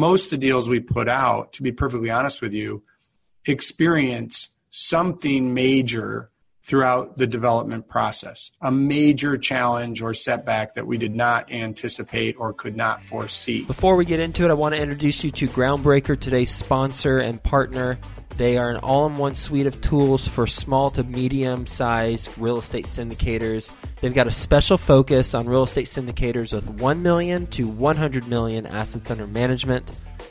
most of the deals we put out, to be perfectly honest with you, experience something major throughout the development process, a major challenge or setback that we did not anticipate or could not foresee. Before we get into it, I want to introduce you to Groundbreaker, today's sponsor and partner. They are an all in one suite of tools for small to medium sized real estate syndicators. They've got a special focus on real estate syndicators with 1 million to 100 million assets under management.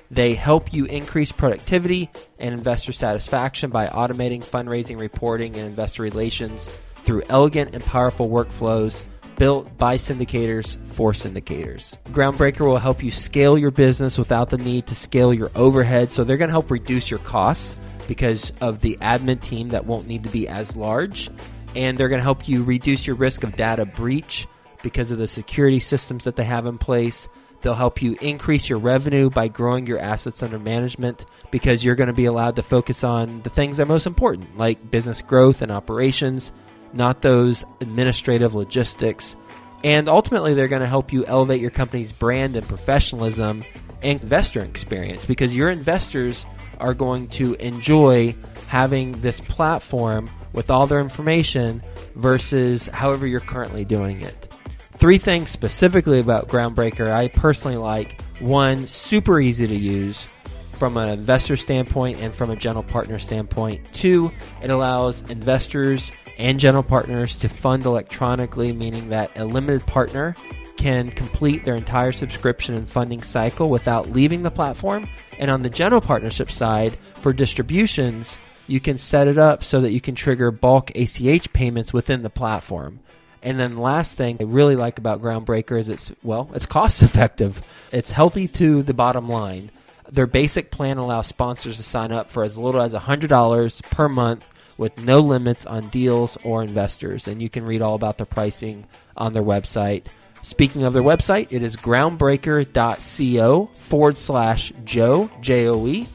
They help you increase productivity and investor satisfaction by automating fundraising reporting and investor relations through elegant and powerful workflows built by syndicators for syndicators. Groundbreaker will help you scale your business without the need to scale your overhead. So they're going to help reduce your costs because of the admin team that won't need to be as large. And they're going to help you reduce your risk of data breach because of the security systems that they have in place. They'll help you increase your revenue by growing your assets under management because you're going to be allowed to focus on the things that are most important, like business growth and operations, not those administrative logistics. And ultimately, they're going to help you elevate your company's brand and professionalism and investor experience because your investors are going to enjoy having this platform with all their information versus however you're currently doing it. Three things specifically about Groundbreaker I personally like. One, super easy to use from an investor standpoint and from a general partner standpoint. Two, it allows investors and general partners to fund electronically, meaning that a limited partner can complete their entire subscription and funding cycle without leaving the platform. And on the general partnership side, for distributions, you can set it up so that you can trigger bulk ACH payments within the platform. And then last thing I really like about Groundbreaker is it's well, it's cost effective. It's healthy to the bottom line. Their basic plan allows sponsors to sign up for as little as $100 per month with no limits on deals or investors. And you can read all about the pricing on their website. Speaking of their website, it is groundbreaker.co forward slash Joe, J O E.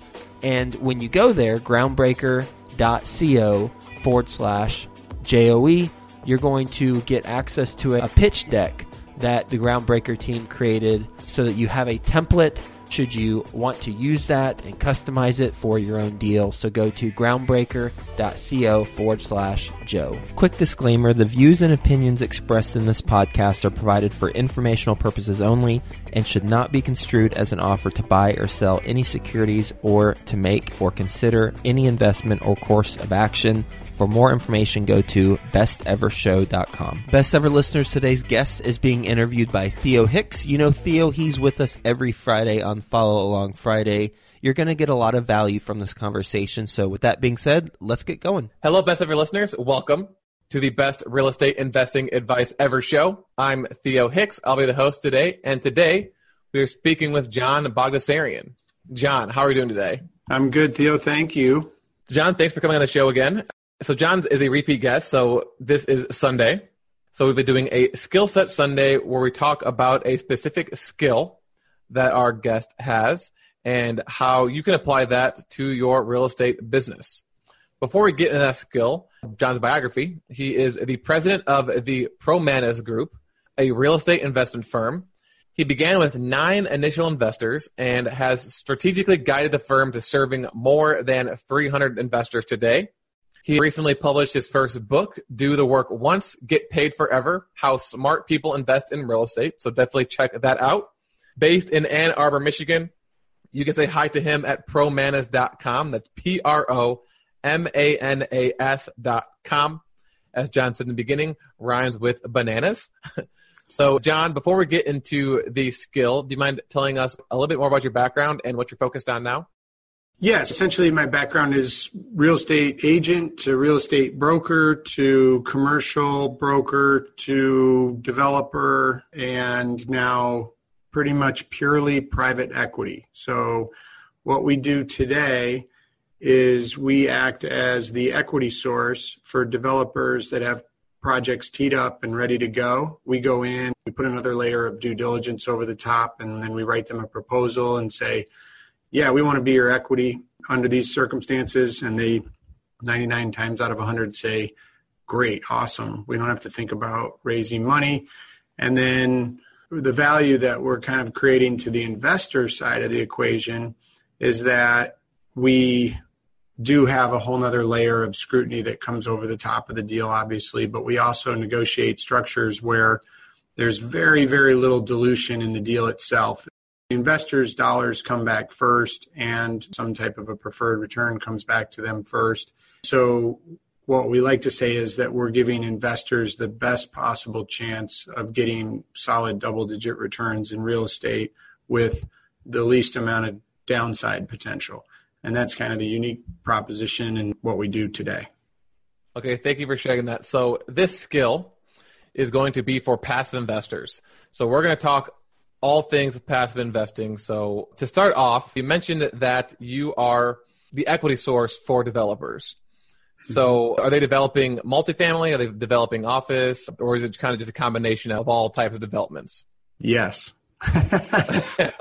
And when you go there, groundbreaker.co forward slash J O E, you're going to get access to a pitch deck that the Groundbreaker team created so that you have a template should you want to use that and customize it for your own deal. So go to groundbreaker.co forward slash Joe. Quick disclaimer the views and opinions expressed in this podcast are provided for informational purposes only and should not be construed as an offer to buy or sell any securities or to make or consider any investment or course of action. For more information, go to bestevershow.com. Best Ever listeners, today's guest is being interviewed by Theo Hicks. You know Theo, he's with us every Friday on Follow Along Friday. You're going to get a lot of value from this conversation. So, with that being said, let's get going. Hello, Best Ever listeners. Welcome to the Best Real Estate Investing Advice Ever show. I'm Theo Hicks. I'll be the host today. And today we are speaking with John Bogdasarian. John, how are you doing today? I'm good, Theo. Thank you. John, thanks for coming on the show again. So John is a repeat guest. So this is Sunday. So we've been doing a skill set Sunday where we talk about a specific skill that our guest has and how you can apply that to your real estate business. Before we get into that skill, John's biography, he is the president of the Promanas Group, a real estate investment firm. He began with nine initial investors and has strategically guided the firm to serving more than 300 investors today. He recently published his first book, Do the Work Once, Get Paid Forever How Smart People Invest in Real Estate. So definitely check that out. Based in Ann Arbor, Michigan, you can say hi to him at promanas.com. That's P R O M A N A S.com. As John said in the beginning, rhymes with bananas. so, John, before we get into the skill, do you mind telling us a little bit more about your background and what you're focused on now? Yes, essentially, my background is real estate agent to real estate broker to commercial broker to developer, and now pretty much purely private equity. So, what we do today is we act as the equity source for developers that have projects teed up and ready to go. We go in, we put another layer of due diligence over the top, and then we write them a proposal and say, yeah, we want to be your equity under these circumstances. And they 99 times out of 100 say, great, awesome. We don't have to think about raising money. And then the value that we're kind of creating to the investor side of the equation is that we do have a whole nother layer of scrutiny that comes over the top of the deal, obviously, but we also negotiate structures where there's very, very little dilution in the deal itself. Investors' dollars come back first, and some type of a preferred return comes back to them first. So, what we like to say is that we're giving investors the best possible chance of getting solid double digit returns in real estate with the least amount of downside potential. And that's kind of the unique proposition and what we do today. Okay, thank you for sharing that. So, this skill is going to be for passive investors. So, we're going to talk all things passive investing. So, to start off, you mentioned that you are the equity source for developers. So, are they developing multifamily? Are they developing office? Or is it kind of just a combination of all types of developments? Yes.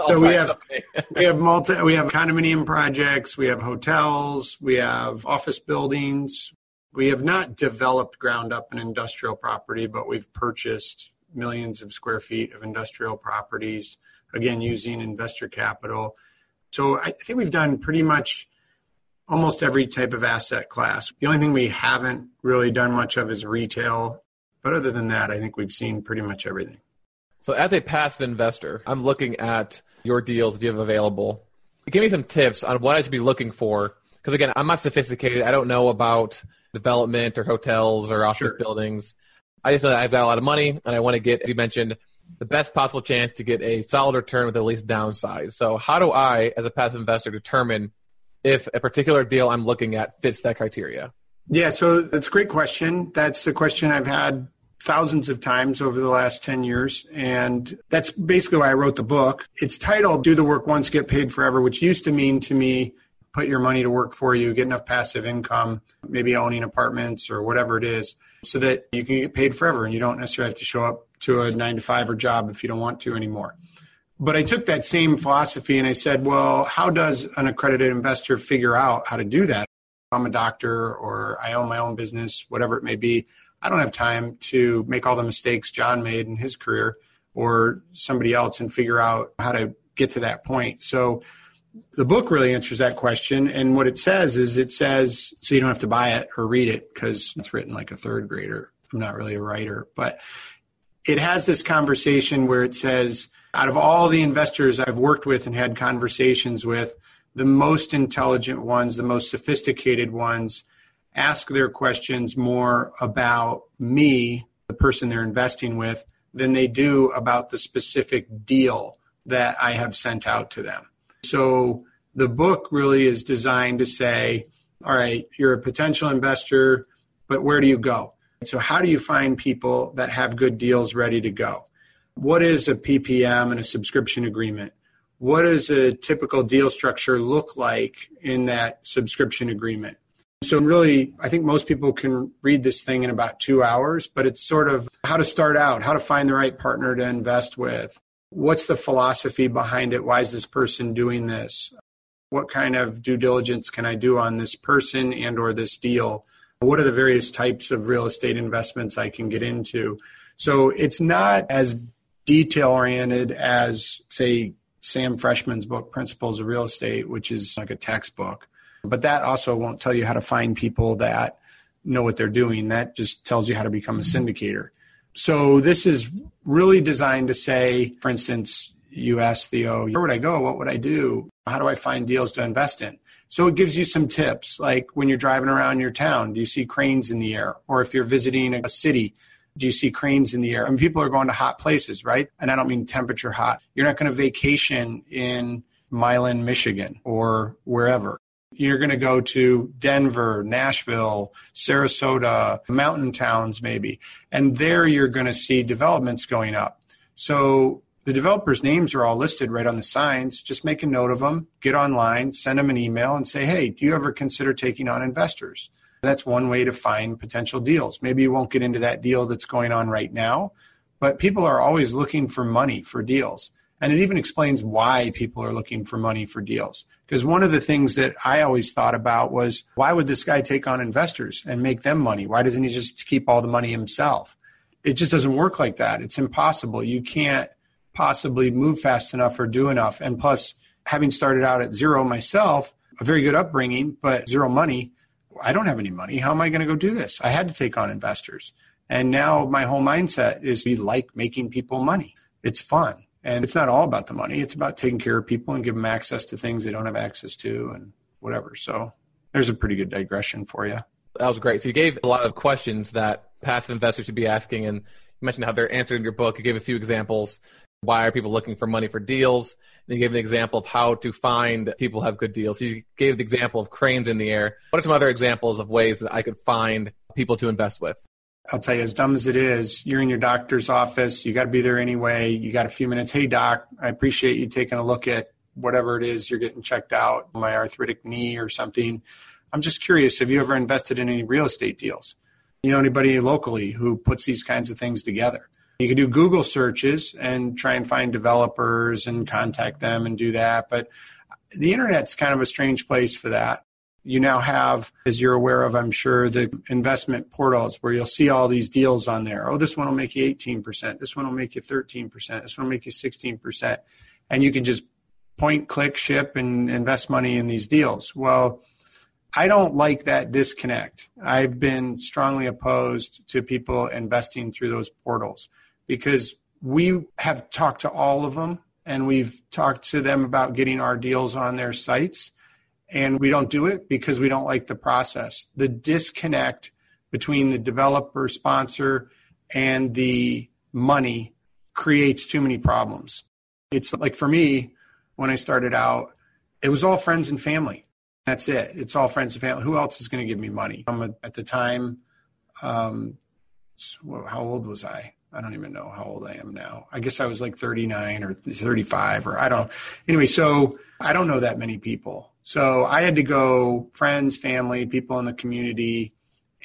so we have we have multi we have condominium projects, we have hotels, we have office buildings. We have not developed ground up an industrial property, but we've purchased millions of square feet of industrial properties, again using investor capital. So I think we've done pretty much almost every type of asset class. The only thing we haven't really done much of is retail. But other than that, I think we've seen pretty much everything. So, as a passive investor, I'm looking at your deals that you have available. Give me some tips on what I should be looking for. Because again, I'm not sophisticated. I don't know about development or hotels or office sure. buildings. I just know that I've got a lot of money and I want to get, as you mentioned, the best possible chance to get a solid return with the least downside. So, how do I, as a passive investor, determine if a particular deal I'm looking at fits that criteria? Yeah, so that's a great question. That's the question I've had thousands of times over the last 10 years. And that's basically why I wrote the book. It's titled Do the Work Once, Get Paid Forever, which used to mean to me, put your money to work for you, get enough passive income, maybe owning apartments or whatever it is, so that you can get paid forever and you don't necessarily have to show up to a nine to five or job if you don't want to anymore. But I took that same philosophy and I said, well, how does an accredited investor figure out how to do that? I'm a doctor or I own my own business, whatever it may be. I don't have time to make all the mistakes John made in his career or somebody else and figure out how to get to that point. So the book really answers that question. And what it says is it says, so you don't have to buy it or read it because it's written like a third grader. I'm not really a writer, but it has this conversation where it says, out of all the investors I've worked with and had conversations with, the most intelligent ones, the most sophisticated ones, ask their questions more about me, the person they're investing with, than they do about the specific deal that I have sent out to them. So the book really is designed to say, all right, you're a potential investor, but where do you go? So, how do you find people that have good deals ready to go? What is a PPM and a subscription agreement? What does a typical deal structure look like in that subscription agreement? So, really, I think most people can read this thing in about two hours, but it's sort of how to start out, how to find the right partner to invest with. What's the philosophy behind it? Why is this person doing this? What kind of due diligence can I do on this person and or this deal? What are the various types of real estate investments I can get into? So it's not as detail oriented as say Sam Freshman's book Principles of Real Estate, which is like a textbook but that also won't tell you how to find people that know what they're doing. That just tells you how to become a syndicator. So this is really designed to say, for instance, you ask Theo, where would I go? What would I do? How do I find deals to invest in? So it gives you some tips, like when you're driving around your town, do you see cranes in the air? Or if you're visiting a city, do you see cranes in the air? I mean, people are going to hot places, right? And I don't mean temperature hot. You're not going to vacation in Milan, Michigan, or wherever. You're going to go to Denver, Nashville, Sarasota, mountain towns maybe, and there you're going to see developments going up. So the developers' names are all listed right on the signs. Just make a note of them, get online, send them an email, and say, hey, do you ever consider taking on investors? That's one way to find potential deals. Maybe you won't get into that deal that's going on right now, but people are always looking for money for deals. And it even explains why people are looking for money for deals. Because one of the things that I always thought about was why would this guy take on investors and make them money? Why doesn't he just keep all the money himself? It just doesn't work like that. It's impossible. You can't possibly move fast enough or do enough. And plus, having started out at zero myself, a very good upbringing, but zero money, I don't have any money. How am I going to go do this? I had to take on investors. And now my whole mindset is we like making people money. It's fun. And it's not all about the money. It's about taking care of people and give them access to things they don't have access to and whatever. So there's a pretty good digression for you. That was great. So you gave a lot of questions that passive investors should be asking, and you mentioned how they're answered in your book. You gave a few examples. Why are people looking for money for deals? And you gave an example of how to find people have good deals. You gave the example of cranes in the air. What are some other examples of ways that I could find people to invest with? I'll tell you, as dumb as it is, you're in your doctor's office. You got to be there anyway. You got a few minutes. Hey, doc, I appreciate you taking a look at whatever it is you're getting checked out, my arthritic knee or something. I'm just curious, have you ever invested in any real estate deals? You know anybody locally who puts these kinds of things together? You can do Google searches and try and find developers and contact them and do that. But the internet's kind of a strange place for that. You now have, as you're aware of, I'm sure, the investment portals where you'll see all these deals on there. Oh, this one will make you 18%. This one will make you 13%. This one will make you 16%. And you can just point, click, ship, and invest money in these deals. Well, I don't like that disconnect. I've been strongly opposed to people investing through those portals because we have talked to all of them and we've talked to them about getting our deals on their sites and we don't do it because we don't like the process. The disconnect between the developer sponsor and the money creates too many problems. It's like for me, when I started out, it was all friends and family. That's it. It's all friends and family. Who else is going to give me money? I'm a, at the time, um, how old was I? I don't even know how old I am now. I guess I was like 39 or 35 or I don't. Anyway, so I don't know that many people. So I had to go friends, family, people in the community,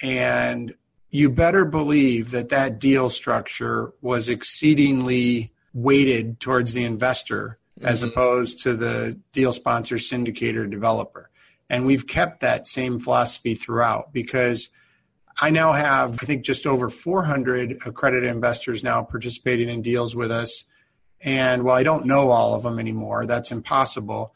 and you better believe that that deal structure was exceedingly weighted towards the investor mm-hmm. as opposed to the deal sponsor, syndicator, developer. And we've kept that same philosophy throughout because I now have, I think, just over 400 accredited investors now participating in deals with us. And while I don't know all of them anymore, that's impossible.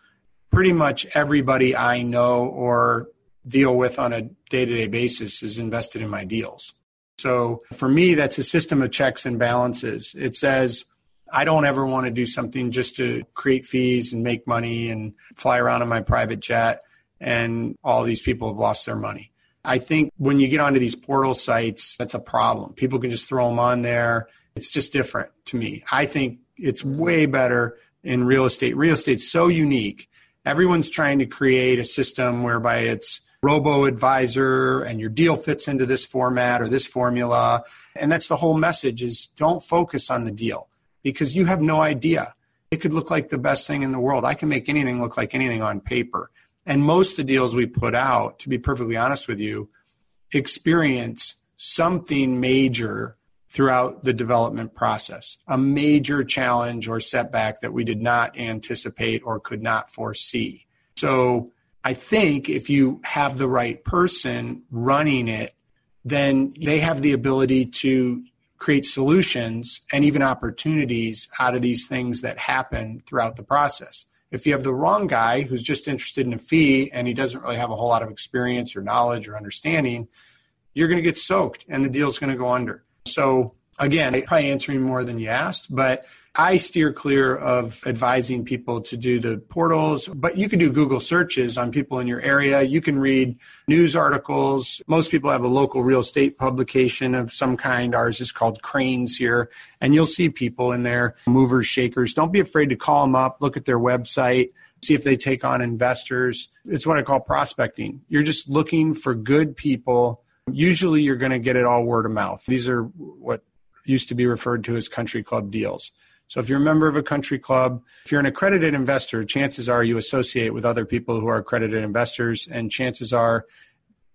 Pretty much everybody I know or deal with on a day to day basis is invested in my deals. So for me, that's a system of checks and balances. It says, I don't ever want to do something just to create fees and make money and fly around in my private jet and all these people have lost their money. I think when you get onto these portal sites, that's a problem. People can just throw them on there. It's just different to me. I think it's way better in real estate. Real estate's so unique. Everyone's trying to create a system whereby it's robo advisor and your deal fits into this format or this formula. And that's the whole message is don't focus on the deal because you have no idea. It could look like the best thing in the world. I can make anything look like anything on paper. And most of the deals we put out, to be perfectly honest with you, experience something major throughout the development process, a major challenge or setback that we did not anticipate or could not foresee. So I think if you have the right person running it, then they have the ability to create solutions and even opportunities out of these things that happen throughout the process. If you have the wrong guy who's just interested in a fee and he doesn't really have a whole lot of experience or knowledge or understanding, you're going to get soaked and the deal's going to go under. So again, probably answering more than you asked, but I steer clear of advising people to do the portals, but you can do Google searches on people in your area. You can read news articles. Most people have a local real estate publication of some kind. Ours is called Crain's here, and you'll see people in there, movers, shakers. Don't be afraid to call them up, look at their website, see if they take on investors. It's what I call prospecting. You're just looking for good people. Usually you're going to get it all word of mouth. These are what used to be referred to as country club deals. So if you're a member of a country club, if you're an accredited investor, chances are you associate with other people who are accredited investors, and chances are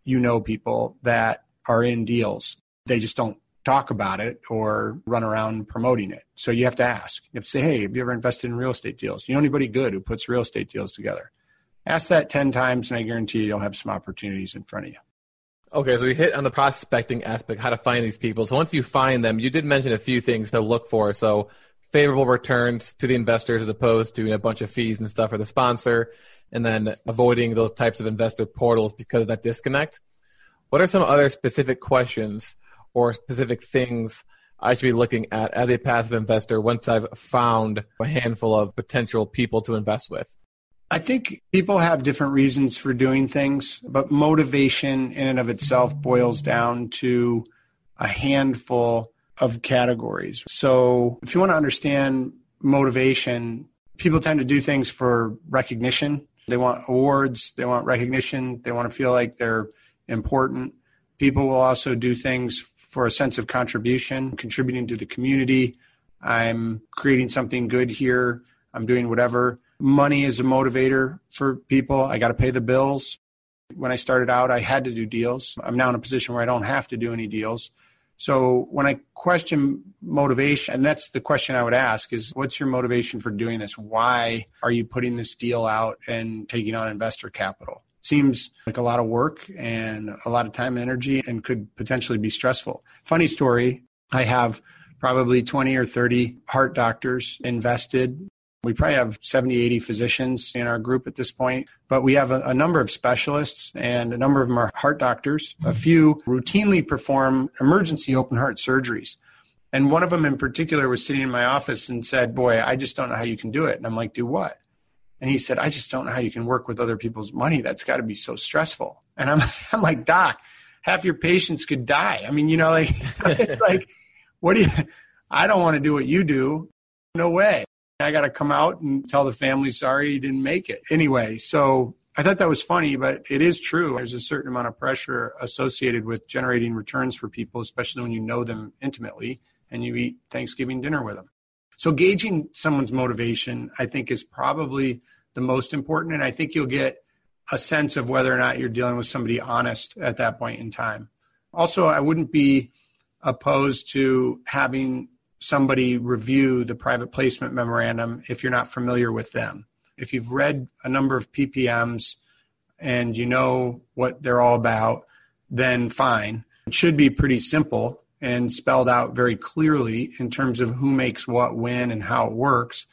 you know people that are in deals. They just don't talk about it or run around promoting it. So you have to ask. You have to say, hey, have you ever invested in real estate deals? Do you know anybody good who puts real estate deals together? Ask that 10 times, and I guarantee you you'll have some opportunities in front of you. Okay, so we hit on the prospecting aspect, how to find these people. So once you find them, you did mention a few things to look for. So favorable returns to the investors as opposed to you know, a bunch of fees and stuff for the sponsor, and then avoiding those types of investor portals because of that disconnect. What are some other specific questions or specific things I should be looking at as a passive investor once I've found a handful of potential people to invest with? I think people have different reasons for doing things, but motivation in and of itself boils down to a handful of categories. So if you want to understand motivation, people tend to do things for recognition. They want awards, they want recognition, they want to feel like they're important. People will also do things for a sense of contribution, contributing to the community. I'm creating something good here. I'm doing whatever. Money is a motivator for people. I got to pay the bills. When I started out, I had to do deals. I'm now in a position where I don't have to do any deals. So when I question motivation, and that's the question I would ask is what's your motivation for doing this? Why are you putting this deal out and taking on investor capital? Seems like a lot of work and a lot of time and energy and could potentially be stressful. Funny story, I have probably 20 or 30 heart doctors invested we probably have 70, 80 physicians in our group at this point, but we have a, a, number of specialists and a number of them are heart doctors. A few routinely perform emergency open heart surgeries. And one of them in particular was sitting in my office and said, Boy, I just don't know how you can do it. And I'm like, Do what? And he said, I just don't know how you can work with other people's money. That's got to be so stressful. And I'm, I'm like, Doc, half your patients could die. I mean, you know, like, it's like, what do you, I don't want to do what you do. No way. I got to come out and tell the family, sorry, you didn't make it. Anyway, so I thought that was funny, but it is true. There's a certain amount of pressure associated with generating returns for people, especially when you know them intimately and you eat Thanksgiving dinner with them. So gauging someone's motivation, I think, is probably the most important. And I think you'll get a sense of whether or not you're dealing with somebody honest at that point in time. Also, I wouldn't be opposed to having somebody review the private placement memorandum if you're not familiar with them. If you've read a number of PPMs and you know what they're all about, then fine. It should be pretty simple and spelled out very clearly in terms of who makes what when and how it works.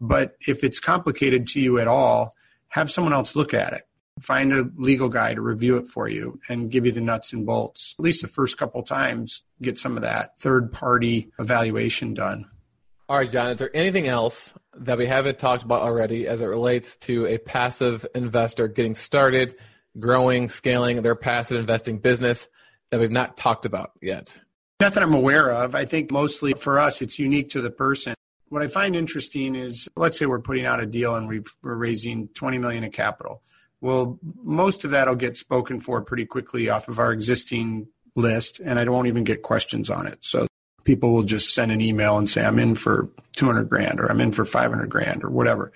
But if it's complicated to you at all, have someone else look at it find a legal guy to review it for you and give you the nuts and bolts. At least the first couple times, get some of that third party evaluation done. All right, John, is there anything else that we haven't talked about already as it relates to a passive investor getting started, growing, scaling their passive investing business that we've not talked about yet? Not that I'm aware of. I think mostly for us, it's unique to the person. What I find interesting is let's say we're putting out a deal and we are raising 20 million in capital well, most of that will get spoken for pretty quickly off of our existing list, and I won't even get questions on it. So people will just send an email and say, I'm in for 200 grand or I'm in for 500 grand or whatever.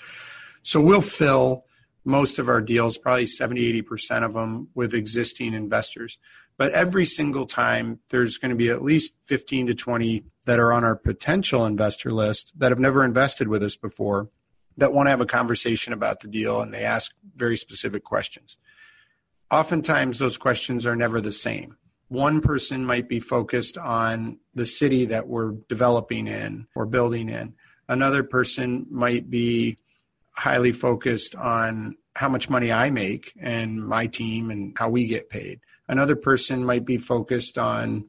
So we'll fill most of our deals, probably 70, 80% of them with existing investors. But every single time, there's going to be at least 15 to 20 that are on our potential investor list that have never invested with us before that want to have a conversation about the deal and they ask very specific questions. Oftentimes, those questions are never the same. One person might be focused on the city that we're developing in or building in. Another person might be highly focused on how much money I make and my team and how we get paid. Another person might be focused on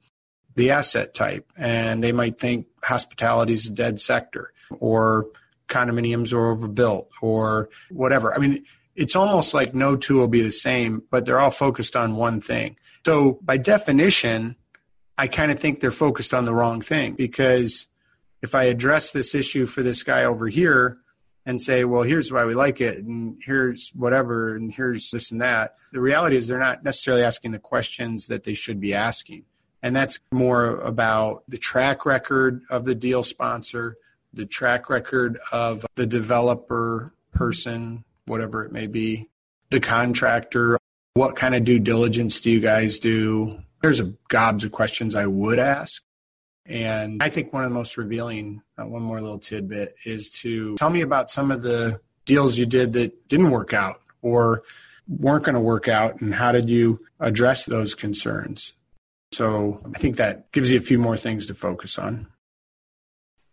the asset type and they might think hospitality is a dead sector or condominiums are overbuilt or whatever. I mean, it's almost like no two will be the same, but they're all focused on one thing. So by definition, I kind of think they're focused on the wrong thing because if I address this issue for this guy over here and say, well, here's why we like it, and here's whatever, and here's this and that, the reality is they're not necessarily asking the questions that they should be asking. And that's more about the track record of the deal sponsor, the track record of the developer person, whatever it may be, the contractor. What kind of due diligence do you guys do? There's a gobs of questions I would ask. And I think one of the most revealing, uh, one more little tidbit, is to tell me about some of the deals you did that didn't work out or weren't going to work out, and how did you address those concerns? So I think that gives you a few more things to focus on.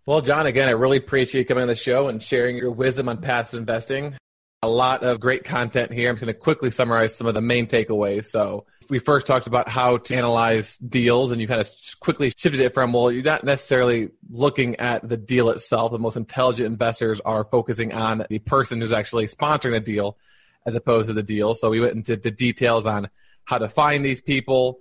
Well, John, again, I really appreciate you coming on the show and sharing your wisdom on passive investing. A lot of great content here. I'm going to quickly summarize some of the main takeaways. So, we first talked about how to analyze deals, and you kind of quickly shifted it from, well, you're not necessarily looking at the deal itself. The most intelligent investors are focusing on the person who's actually sponsoring the deal as opposed to the deal. So, we went into the details on how to find these people,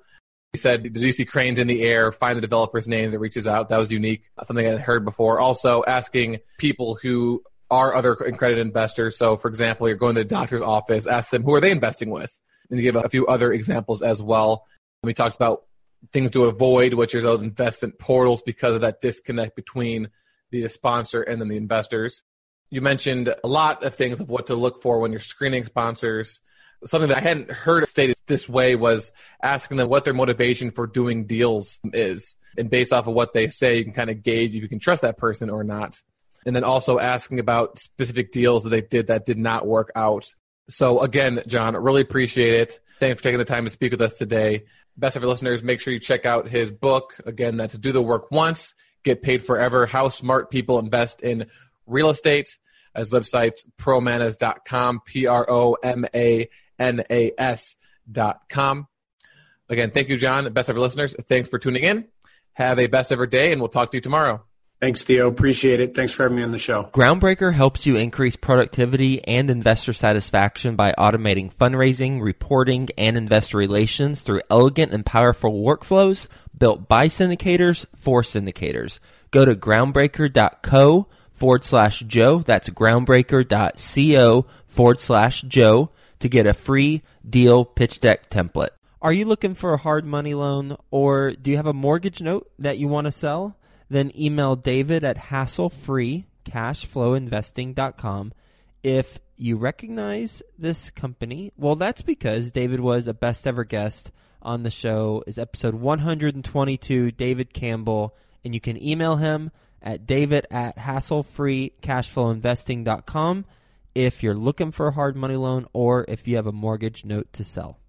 said, Did you see cranes in the air? Find the developer's name that reaches out. That was unique, something I had heard before. Also, asking people who are other accredited investors. So, for example, you're going to the doctor's office, ask them who are they investing with, and you give a few other examples as well. We talked about things to avoid, which are those investment portals because of that disconnect between the sponsor and then the investors. You mentioned a lot of things of what to look for when you're screening sponsors something that I hadn't heard stated this way was asking them what their motivation for doing deals is. And based off of what they say, you can kind of gauge if you can trust that person or not. And then also asking about specific deals that they did that did not work out. So again, John, really appreciate it. Thanks for taking the time to speak with us today. Best of our listeners, make sure you check out his book. Again, that's Do the Work Once, Get Paid Forever, How Smart People Invest in Real Estate. As website promanas.com, P R O M A nas.com. Again, thank you, John. Best ever listeners. Thanks for tuning in. Have a best ever day, and we'll talk to you tomorrow. Thanks, Theo. Appreciate it. Thanks for having me on the show. Groundbreaker helps you increase productivity and investor satisfaction by automating fundraising, reporting, and investor relations through elegant and powerful workflows built by syndicators for syndicators. Go to groundbreaker.co forward slash Joe. That's groundbreaker.co forward slash Joe to get a free deal pitch deck template. Are you looking for a hard money loan or do you have a mortgage note that you want to sell? Then email David at hasslefreecashflowinvesting.com. If you recognize this company, well, that's because David was a best ever guest on the show. Is episode 122, David Campbell, and you can email him at david at hasslefreecashflowinvesting.com if you're looking for a hard money loan or if you have a mortgage note to sell.